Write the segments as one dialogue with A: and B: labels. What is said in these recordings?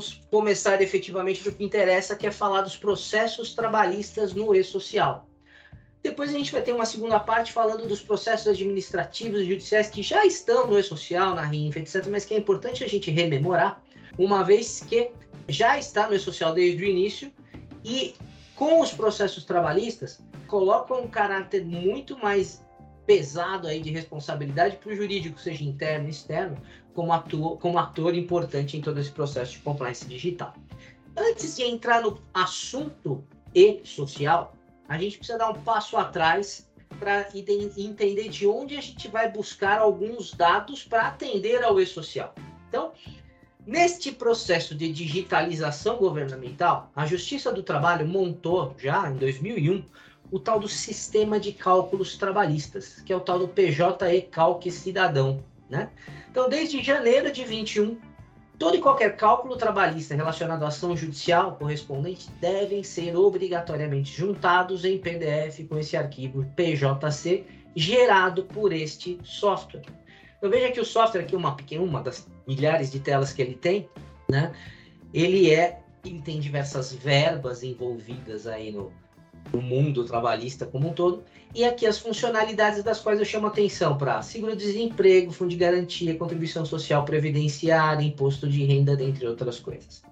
A: vamos começar efetivamente do que interessa, que é falar dos processos trabalhistas no e-social. Depois a gente vai ter uma segunda parte falando dos processos administrativos e judiciais que já estão no e-social, na RINF, etc., mas que é importante a gente rememorar, uma vez que já está no e-social desde o início e com os processos trabalhistas colocam um caráter muito mais pesado aí de responsabilidade para o jurídico, seja interno ou externo, como ator, como ator importante em todo esse processo de compliance digital. Antes de entrar no assunto e social, a gente precisa dar um passo atrás para entender de onde a gente vai buscar alguns dados para atender ao e-social. Então, neste processo de digitalização governamental, a Justiça do Trabalho montou já em 2001 o tal do Sistema de Cálculos Trabalhistas, que é o tal do PJE Calque Cidadão, né? Então, desde janeiro de 21, Todo e qualquer cálculo trabalhista relacionado à ação judicial correspondente devem ser obrigatoriamente juntados em PDF com esse arquivo PJC gerado por este software. Então veja que o software aqui, uma pequena, uma das milhares de telas que ele tem, né? Ele é, ele tem diversas verbas envolvidas aí no, no mundo trabalhista como um todo. E aqui as funcionalidades das quais eu chamo atenção para seguro-desemprego, fundo de garantia, contribuição social previdenciária, imposto de renda, dentre outras coisas.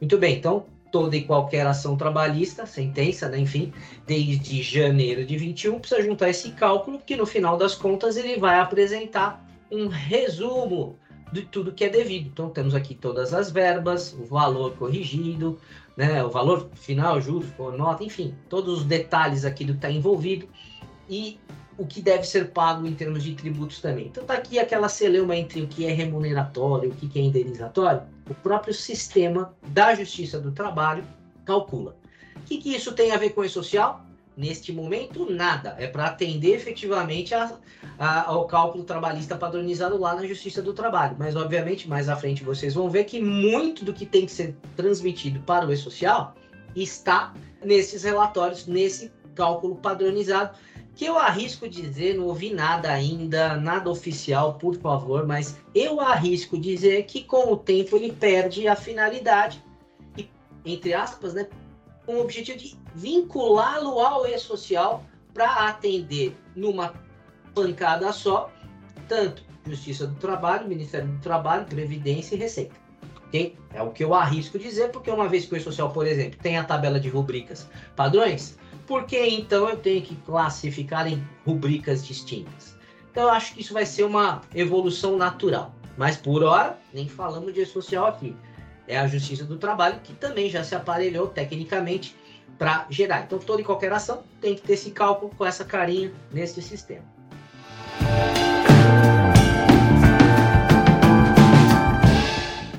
A: Muito bem, então toda e qualquer ação trabalhista, sentença, né, enfim, desde janeiro de 21, precisa juntar esse cálculo, que no final das contas ele vai apresentar um resumo de tudo que é devido. Então temos aqui todas as verbas, o valor corrigido, né, o valor final, juros, nota, enfim, todos os detalhes aqui do que está envolvido e o que deve ser pago em termos de tributos também. Então está aqui aquela celeuma entre o que é remuneratório e o que é indenizatório. O próprio sistema da Justiça do Trabalho calcula. O que, que isso tem a ver com o social? Neste momento, nada. É para atender efetivamente a, a, ao cálculo trabalhista padronizado lá na Justiça do Trabalho. Mas, obviamente, mais à frente vocês vão ver que muito do que tem que ser transmitido para o e-social está nesses relatórios, nesse cálculo padronizado, que eu arrisco dizer, não ouvi nada ainda, nada oficial, por favor, mas eu arrisco dizer que com o tempo ele perde a finalidade, e, entre aspas, né, com o objetivo de vinculá-lo ao e-social para atender numa pancada só, tanto Justiça do Trabalho, Ministério do Trabalho, Previdência e Receita. ok? É o que eu arrisco dizer, porque uma vez que o e-social, por exemplo, tem a tabela de rubricas padrões, por que então eu tenho que classificar em rubricas distintas? Então eu acho que isso vai ser uma evolução natural. Mas por hora, nem falamos de e-social aqui é a Justiça do Trabalho, que também já se aparelhou tecnicamente para gerar. Então, toda e qualquer ação tem que ter esse cálculo com essa carinha nesse sistema.